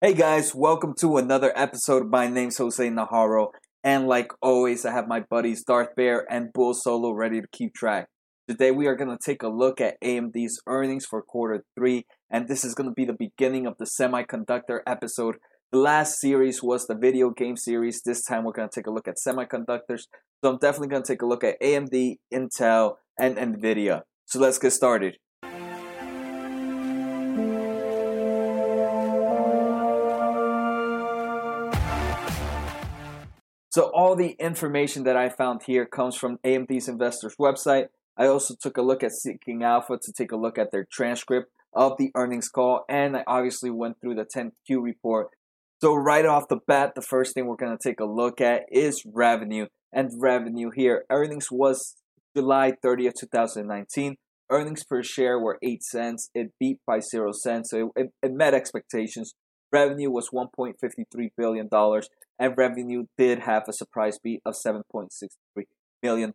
Hey guys, welcome to another episode. My name's Jose Najarro, and like always, I have my buddies Darth Bear and Bull Solo ready to keep track. Today, we are going to take a look at AMD's earnings for quarter three, and this is going to be the beginning of the semiconductor episode. The last series was the video game series. This time, we're going to take a look at semiconductors. So, I'm definitely going to take a look at AMD, Intel, and NVIDIA. So, let's get started. So all the information that I found here comes from AMD's investors website. I also took a look at Seeking Alpha to take a look at their transcript of the earnings call, and I obviously went through the 10Q report. So right off the bat, the first thing we're going to take a look at is revenue. And revenue here, earnings was July 30th, 2019. Earnings per share were 8 cents. It beat by 0 cents, so it, it met expectations. Revenue was $1.53 billion, and revenue did have a surprise beat of $7.63 million.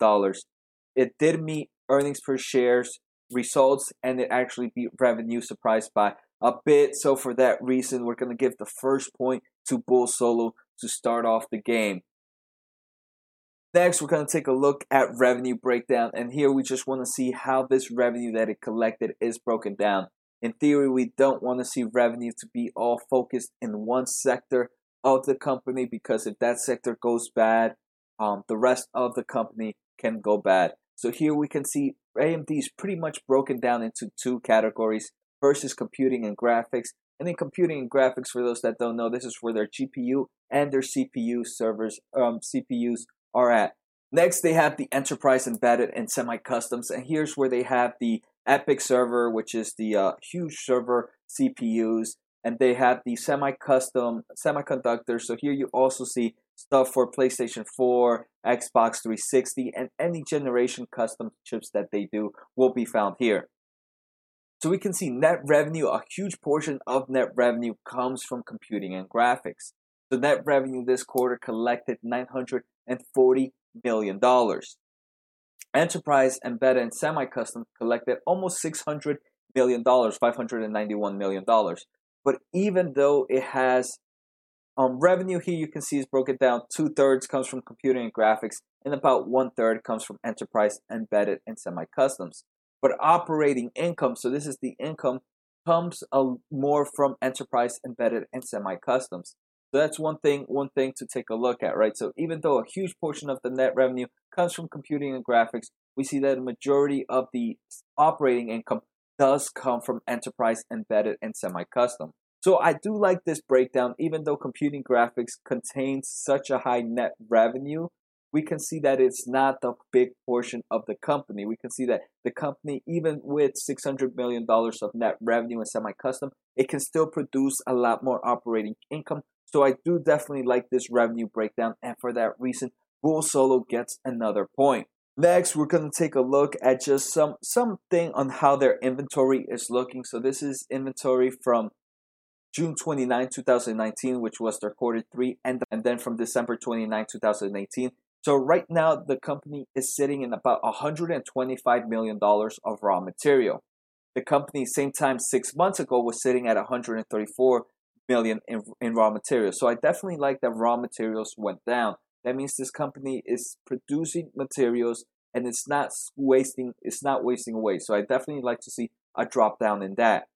It did meet earnings per shares results, and it actually beat revenue surprise by a bit. So, for that reason, we're going to give the first point to Bull Solo to start off the game. Next, we're going to take a look at revenue breakdown, and here we just want to see how this revenue that it collected is broken down. In theory, we don't want to see revenue to be all focused in one sector of the company because if that sector goes bad, um, the rest of the company can go bad. So here we can see AMD is pretty much broken down into two categories. versus computing and graphics. And in computing and graphics, for those that don't know, this is where their GPU and their CPU servers, um, CPUs are at. Next, they have the enterprise embedded and semi-customs, and here's where they have the EPYC server, which is the uh, huge server CPUs, and they have the semi-custom semiconductors. So here you also see stuff for PlayStation 4, Xbox 360, and any generation custom chips that they do will be found here. So we can see net revenue, a huge portion of net revenue comes from computing and graphics. So net revenue this quarter collected $940 million. Enterprise, embedded, and semi-custom collected almost $600 million, $591 million. But even though it has um, revenue here, you can see is broken down. Two thirds comes from computing and graphics, and about one third comes from enterprise, embedded, and semi-customs. But operating income, so this is the income, comes uh, more from enterprise, embedded, and semi-customs. So that's one thing, one thing to take a look at, right? So even though a huge portion of the net revenue comes from computing and graphics, we see that a majority of the operating income does come from enterprise, embedded, and semi-custom. So I do like this breakdown, even though computing graphics contains such a high net revenue, we can see that it's not the big portion of the company. We can see that the company, even with $600 million of net revenue and semi-custom, it can still produce a lot more operating income so I do definitely like this revenue breakdown, and for that reason, Bull Solo gets another point. Next, we're going to take a look at just some something on how their inventory is looking. So this is inventory from June 29, 2019, which was their quarter three, and, and then from December 29, 2018. So right now, the company is sitting in about $125 million of raw material. The company, same time six months ago, was sitting at 134 million in, in raw materials. So I definitely like that raw materials went down. That means this company is producing materials and it's not wasting it's not wasting away. So I definitely like to see a drop down in that.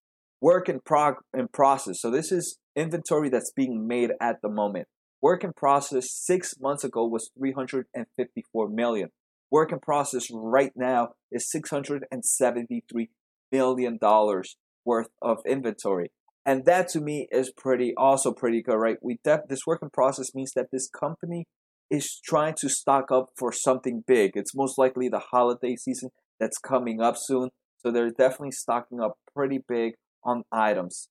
Work in prog in process. So this is inventory that's being made at the moment. Work in process six months ago was 354 million. Work in process right now is 673 million dollars worth of inventory and that to me is pretty also pretty good right we def- this working process means that this company is trying to stock up for something big it's most likely the holiday season that's coming up soon so they're definitely stocking up pretty big on items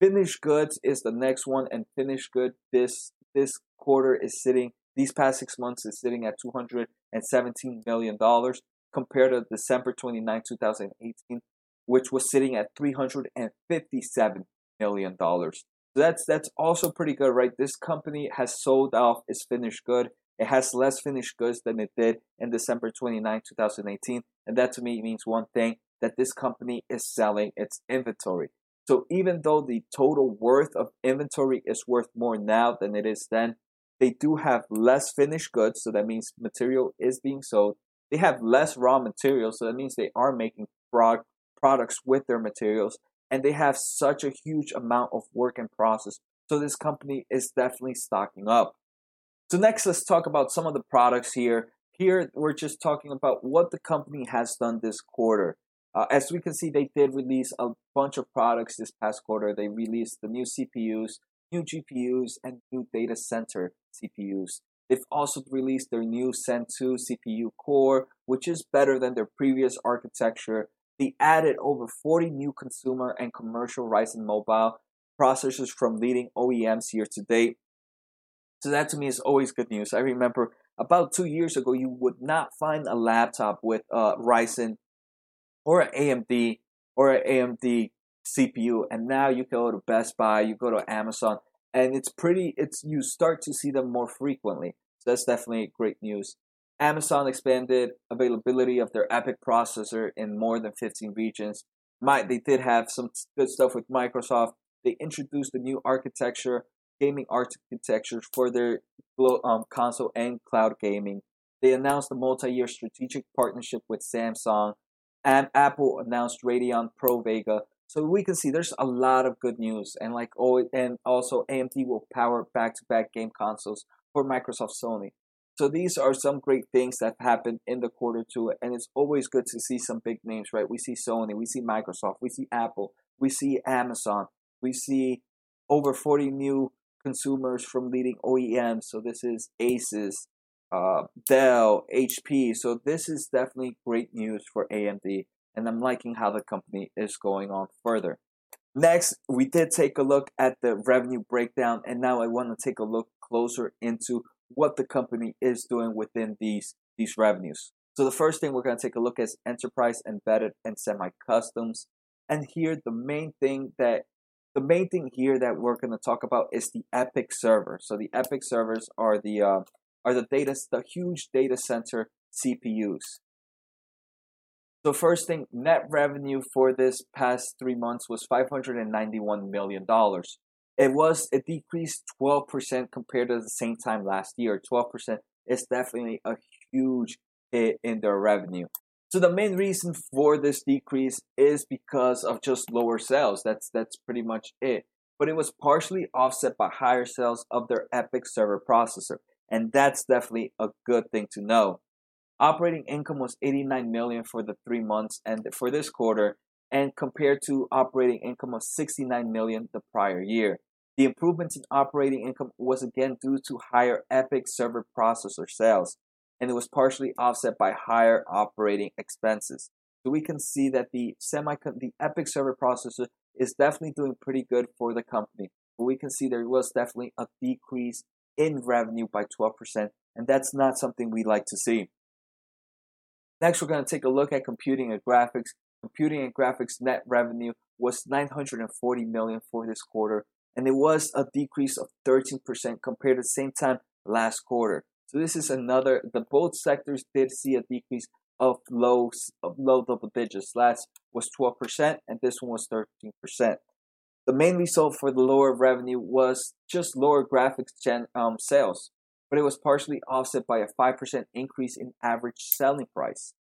finished goods is the next one and finished good this this quarter is sitting these past six months is sitting at 217 million dollars compared to december 29 2018 which was sitting at 357 million dollars. That's that's also pretty good, right? This company has sold off its finished good. It has less finished goods than it did in December 29, 2018. And that to me means one thing that this company is selling its inventory. So even though the total worth of inventory is worth more now than it is then, they do have less finished goods. So that means material is being sold. They have less raw materials. So that means they are making products with their materials. And they have such a huge amount of work in process. So this company is definitely stocking up. So next, let's talk about some of the products here. Here, we're just talking about what the company has done this quarter. Uh, as we can see, they did release a bunch of products this past quarter. They released the new CPUs, new GPUs, and new data center CPUs. They've also released their new Zen 2 CPU core, which is better than their previous architecture. They added over 40 new consumer and commercial Ryzen mobile processors from leading OEMs year to date. So that to me is always good news. I remember about two years ago, you would not find a laptop with a Ryzen or an AMD or an AMD CPU, and now you go to Best Buy, you go to Amazon, and it's pretty. It's you start to see them more frequently. So that's definitely great news. Amazon expanded availability of their EPYC processor in more than 15 regions. My, they did have some good stuff with Microsoft. They introduced a new architecture, gaming architectures for their um, console and cloud gaming. They announced a multi-year strategic partnership with Samsung and Apple announced Radeon Pro Vega. So we can see there's a lot of good news, and like oh, and also AMD will power back-to-back game consoles for Microsoft Sony. So these are some great things that happened in the quarter two, and it's always good to see some big names, right? We see Sony, we see Microsoft, we see Apple, we see Amazon, we see over 40 new consumers from leading OEMs. So this is Asus, uh, Dell, HP. So this is definitely great news for AMD, and I'm liking how the company is going on further. Next, we did take a look at the revenue breakdown, and now I want to take a look closer into what the company is doing within these these revenues. So the first thing we're going to take a look at is enterprise, embedded, and semi-customs. And here, the main thing that the main thing here that we're going to talk about is the EPYC server. So the EPYC servers are the uh, are the data, the huge data center CPUs. So first thing, net revenue for this past three months was $591 million. It was, it decreased 12% compared to the same time last year. 12% is definitely a huge hit in their revenue. So the main reason for this decrease is because of just lower sales. That's that's pretty much it. But it was partially offset by higher sales of their EPYC server processor and that's definitely a good thing to know. Operating income was 89 million for the 3 months and for this quarter and compared to operating income of 69 million the prior year. The improvements in operating income was again due to higher EPYC server processor sales and it was partially offset by higher operating expenses. So we can see that the semi the EPYC server processor is definitely doing pretty good for the company. But we can see there was definitely a decrease in revenue by 12%, and that's not something we like to see. Next, we're going to take a look at computing and graphics. Computing and graphics net revenue was 940 million for this quarter, and it was a decrease of 13% compared to the same time last quarter. So this is another. The both sectors did see a decrease of low of low double digits. Last was 12%, and this one was 13%. The main result for the lower revenue was just lower graphics gen, um, sales, but it was partially offset by a 5% increase in average selling price.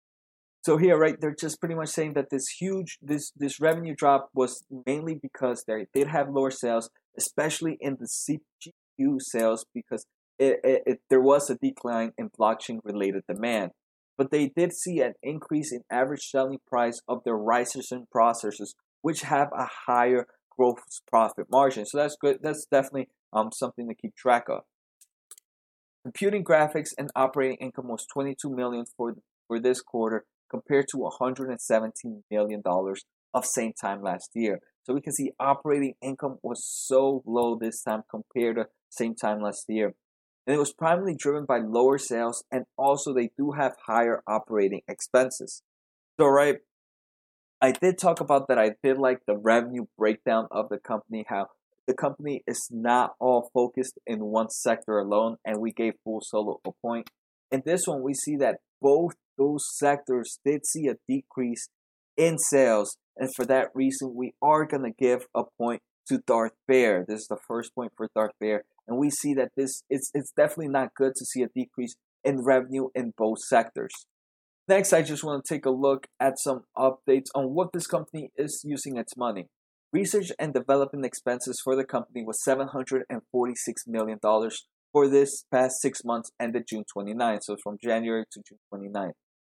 So here, right, they're just pretty much saying that this huge, this this revenue drop was mainly because they did have lower sales, especially in the CPU sales, because it, it, it, there was a decline in blockchain related demand. But they did see an increase in average selling price of their Ryzen processors, which have a higher gross profit margin. So that's good. That's definitely um, something to keep track of. Computing graphics and operating income was 22 million for for this quarter compared to 117 million dollars of same time last year. So we can see operating income was so low this time compared to same time last year. And it was primarily driven by lower sales and also they do have higher operating expenses. So right, I did talk about that. I did like the revenue breakdown of the company, how the company is not all focused in one sector alone, and we gave Bull Solo a point. In this one, we see that both those sectors did see a decrease in sales, And for that reason, we are going to give a point to Darth Bear. This is the first point for Darth Bear. And we see that this it's, it's definitely not good to see a decrease in revenue in both sectors. Next, I just want to take a look at some updates on what this company is using its money. Research and development expenses for the company was $746 million for this past six months ended June 29, so from January to June 29.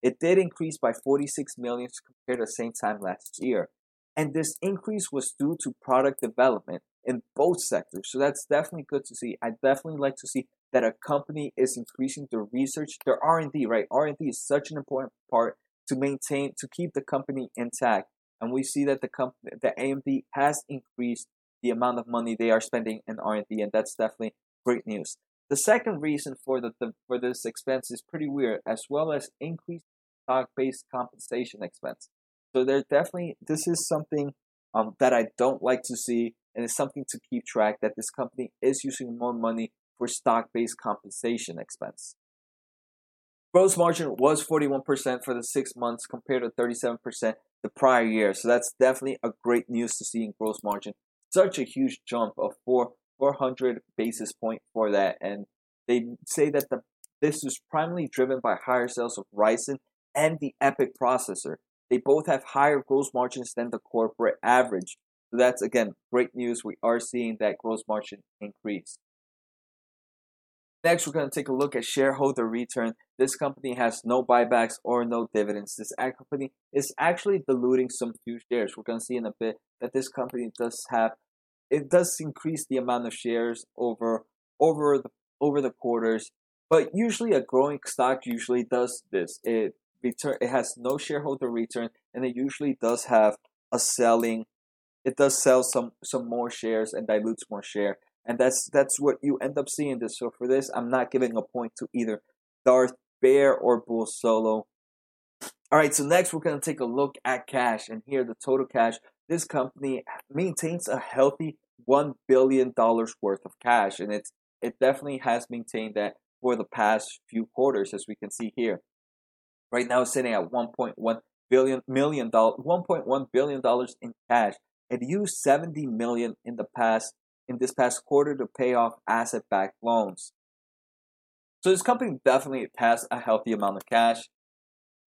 It did increase by 46 million compared to the same time last year. And this increase was due to product development in both sectors. So that's definitely good to see. I definitely like to see that a company is increasing their research, their R&D, right? R&D is such an important part to maintain to keep the company intact. And we see that the company the AMD has increased the amount of money they are spending in R&D and that's definitely great news. The second reason for the, the for this expense is pretty weird, as well as increased stock-based compensation expense. So there definitely this is something um, that I don't like to see, and it's something to keep track that this company is using more money for stock-based compensation expense. Gross margin was 41% for the six months compared to 37% the prior year. So that's definitely a great news to see in gross margin. Such a huge jump of four 400 basis point for that. And they say that the this is primarily driven by higher sales of Ryzen and the EPYC processor. They both have higher gross margins than the corporate average. So that's again great news. We are seeing that gross margin increase. Next, we're going to take a look at shareholder return. This company has no buybacks or no dividends. This company is actually diluting some few shares. We're going to see in a bit that this company does have it does increase the amount of shares over over the over the quarters. But usually, a growing stock usually does this. It return it has no shareholder return, and it usually does have a selling. It does sell some some more shares and dilutes more share, and that's that's what you end up seeing. This so for this, I'm not giving a point to either Darth Bear or Bull Solo. All right, so next we're going to take a look at cash, and here the total cash this company maintains a healthy one billion dollars worth of cash, and it's it definitely has maintained that for the past few quarters, as we can see here. Right now, it's sitting at 1.1 billion million dollar 1.1 billion dollars in cash. It used 70 million in the past in this past quarter to pay off asset-backed loans. So this company definitely has a healthy amount of cash.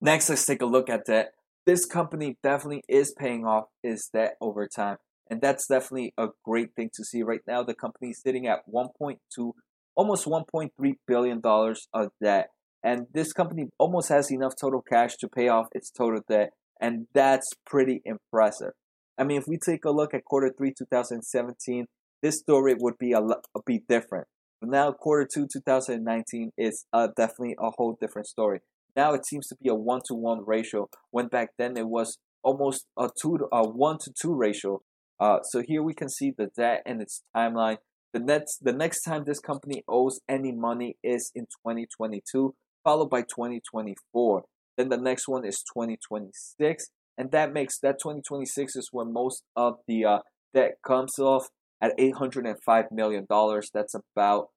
Next, let's take a look at debt this company definitely is paying off its debt over time. And that's definitely a great thing to see right now. The company is sitting at 1.2, almost 1.3 billion dollars of debt. And this company almost has enough total cash to pay off its total debt. And that's pretty impressive. I mean, if we take a look at quarter three 2017, this story would be a, be different. But now quarter two 2019 is uh, definitely a whole different story. Now it seems to be a one to one ratio. When back then it was almost a two to, a one to two ratio. Uh, so here we can see the debt and its timeline. The next the next time this company owes any money is in 2022, followed by 2024. Then the next one is 2026, and that makes that 2026 is where most of the uh, debt comes off at 805 million dollars. That's about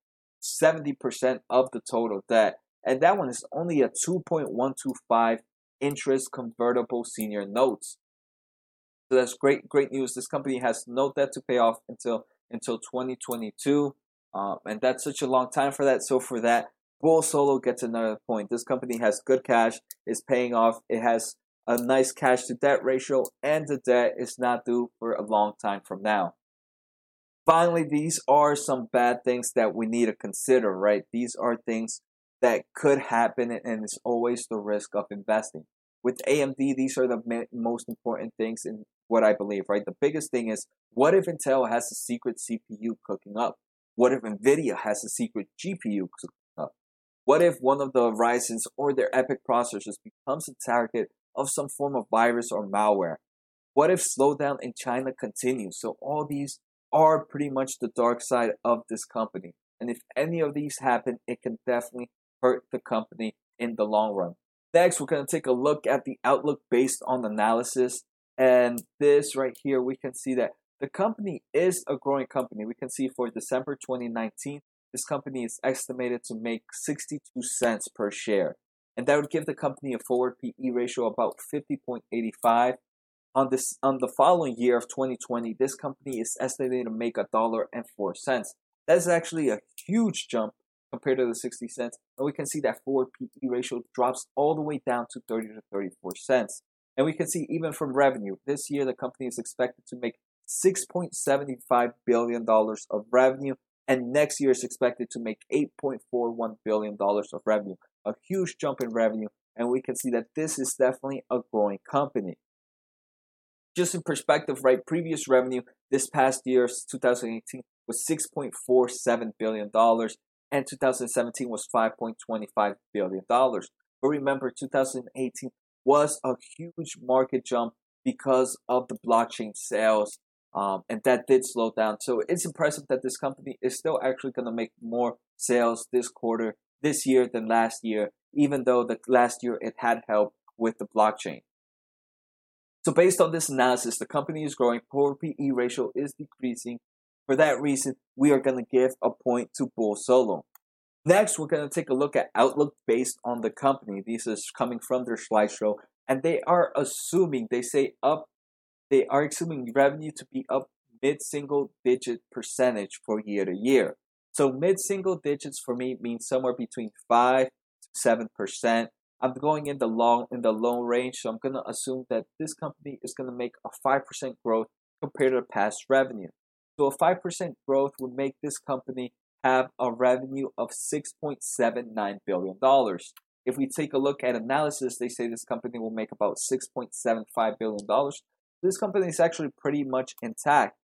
70% of the total debt and that one is only a 2.125 interest convertible senior notes. So that's great, great news. This company has no debt to pay off until until 2022, um, and that's such a long time for that. So for that, Bull Solo gets another point. This company has good cash, is paying off. It has a nice cash to debt ratio, and the debt is not due for a long time from now. Finally, these are some bad things that we need to consider, right? These are things that could happen, and it's always the risk of investing. With AMD, these are the most important things in what I believe, right? The biggest thing is what if Intel has a secret CPU cooking up? What if NVIDIA has a secret GPU cooking up? What if one of the Ryzen's or their EPYC processors becomes a target of some form of virus or malware? What if slowdown in China continues? So all these are pretty much the dark side of this company. And if any of these happen, it can definitely hurt the company in the long run. Next, we're going to take a look at the outlook based on analysis. And this right here, we can see that the company is a growing company. We can see for December 2019, this company is estimated to make 62 cents per share. And that would give the company a forward PE ratio about 50.85. on this on the following year of 2020, this company is estimated to make a dollar and four cents. That is actually a huge jump compared to the 60 cents. And we can see that forward PE ratio drops all the way down to 30 to 34 cents. And we can see even from revenue, this year the company is expected to make $6.75 billion of revenue, and next year is expected to make $8.41 billion of revenue. A huge jump in revenue, and we can see that this is definitely a growing company. Just in perspective, right, previous revenue this past year, 2018, was $6.47 billion, and 2017 was $5.25 billion. But remember, 2018 was a huge market jump because of the blockchain sales, um, and that did slow down. So it's impressive that this company is still actually going to make more sales this quarter, this year than last year, even though the last year it had help with the blockchain. So based on this analysis, the company is growing, poor PE ratio is decreasing. For that reason, we are going to give a point to Bull Solo. Next, we're going to take a look at outlook based on the company. This is coming from their slideshow, and they are assuming, they say up, they are assuming revenue to be up mid single digit percentage for year to year. So mid single digits for me means somewhere between 5 to 7%. I'm going in the long in the low range, so I'm going to assume that this company is going to make a 5% growth compared to past revenue. So a 5% growth would make this company have a revenue of $6.79 billion. If we take a look at analysis, they say this company will make about $6.75 billion. This company is actually pretty much intact.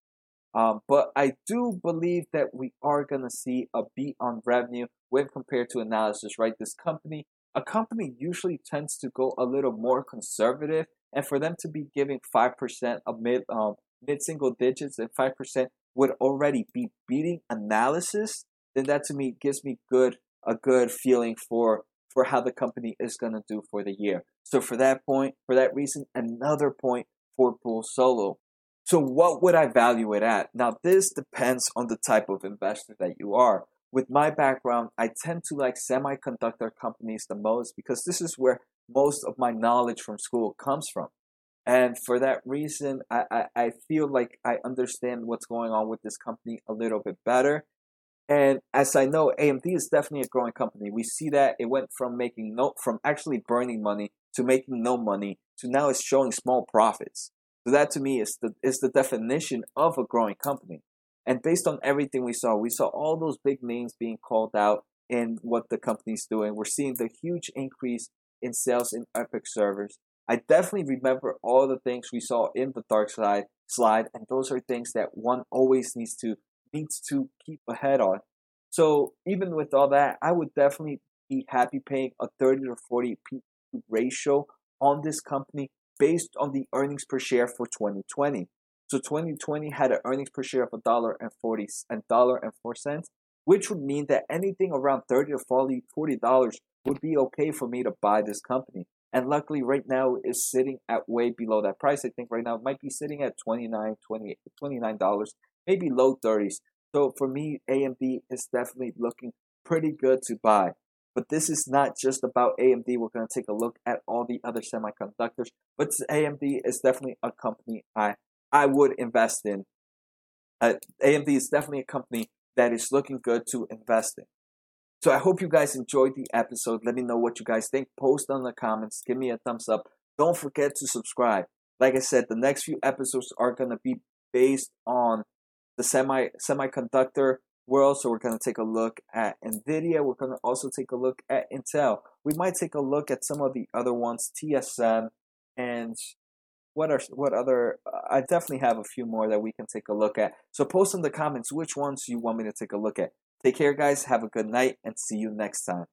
Um, but I do believe that we are going to see a beat on revenue when compared to analysis, right? This company, a company usually tends to go a little more conservative, and for them to be giving 5% of mid, um, mid single digits and 5% would already be beating analysis then that to me gives me good a good feeling for for how the company is going to do for the year. So for that point, for that reason, another point for Bull Solo. So what would I value it at? Now this depends on the type of investor that you are. With my background, I tend to like semiconductor companies the most because this is where most of my knowledge from school comes from. And for that reason, I, I, I feel like I understand what's going on with this company a little bit better. And as I know, AMD is definitely a growing company. We see that it went from making no, from actually burning money to making no money to now it's showing small profits. So that to me is the is the definition of a growing company. And based on everything we saw, we saw all those big names being called out in what the company's doing. We're seeing the huge increase in sales in EPYC servers. I definitely remember all the things we saw in the dark side slide, and those are things that one always needs to needs to keep ahead on. So even with all that, I would definitely be happy paying a 30 to 40 P ratio on this company based on the earnings per share for 2020. So 2020 had an earnings per share of a dollar and forty and dollar and four cents, which would mean that anything around 30 to 40 dollars would be okay for me to buy this company. And luckily right now is sitting at way below that price. I think right now it might be sitting at 29 28 $29 maybe low 30s. So for me, AMD is definitely looking pretty good to buy. But this is not just about AMD. We're going to take a look at all the other semiconductors. But AMD is definitely a company I I would invest in. Uh, AMD is definitely a company that is looking good to invest in. So I hope you guys enjoyed the episode. Let me know what you guys think. Post on the comments. Give me a thumbs up. Don't forget to subscribe. Like I said, the next few episodes are going to be based on the semi semiconductor world. So we're going to take a look at Nvidia. We're going to also take a look at Intel. We might take a look at some of the other ones, TSM, and what are what other? I definitely have a few more that we can take a look at. So post in the comments which ones you want me to take a look at. Take care, guys. Have a good night, and see you next time.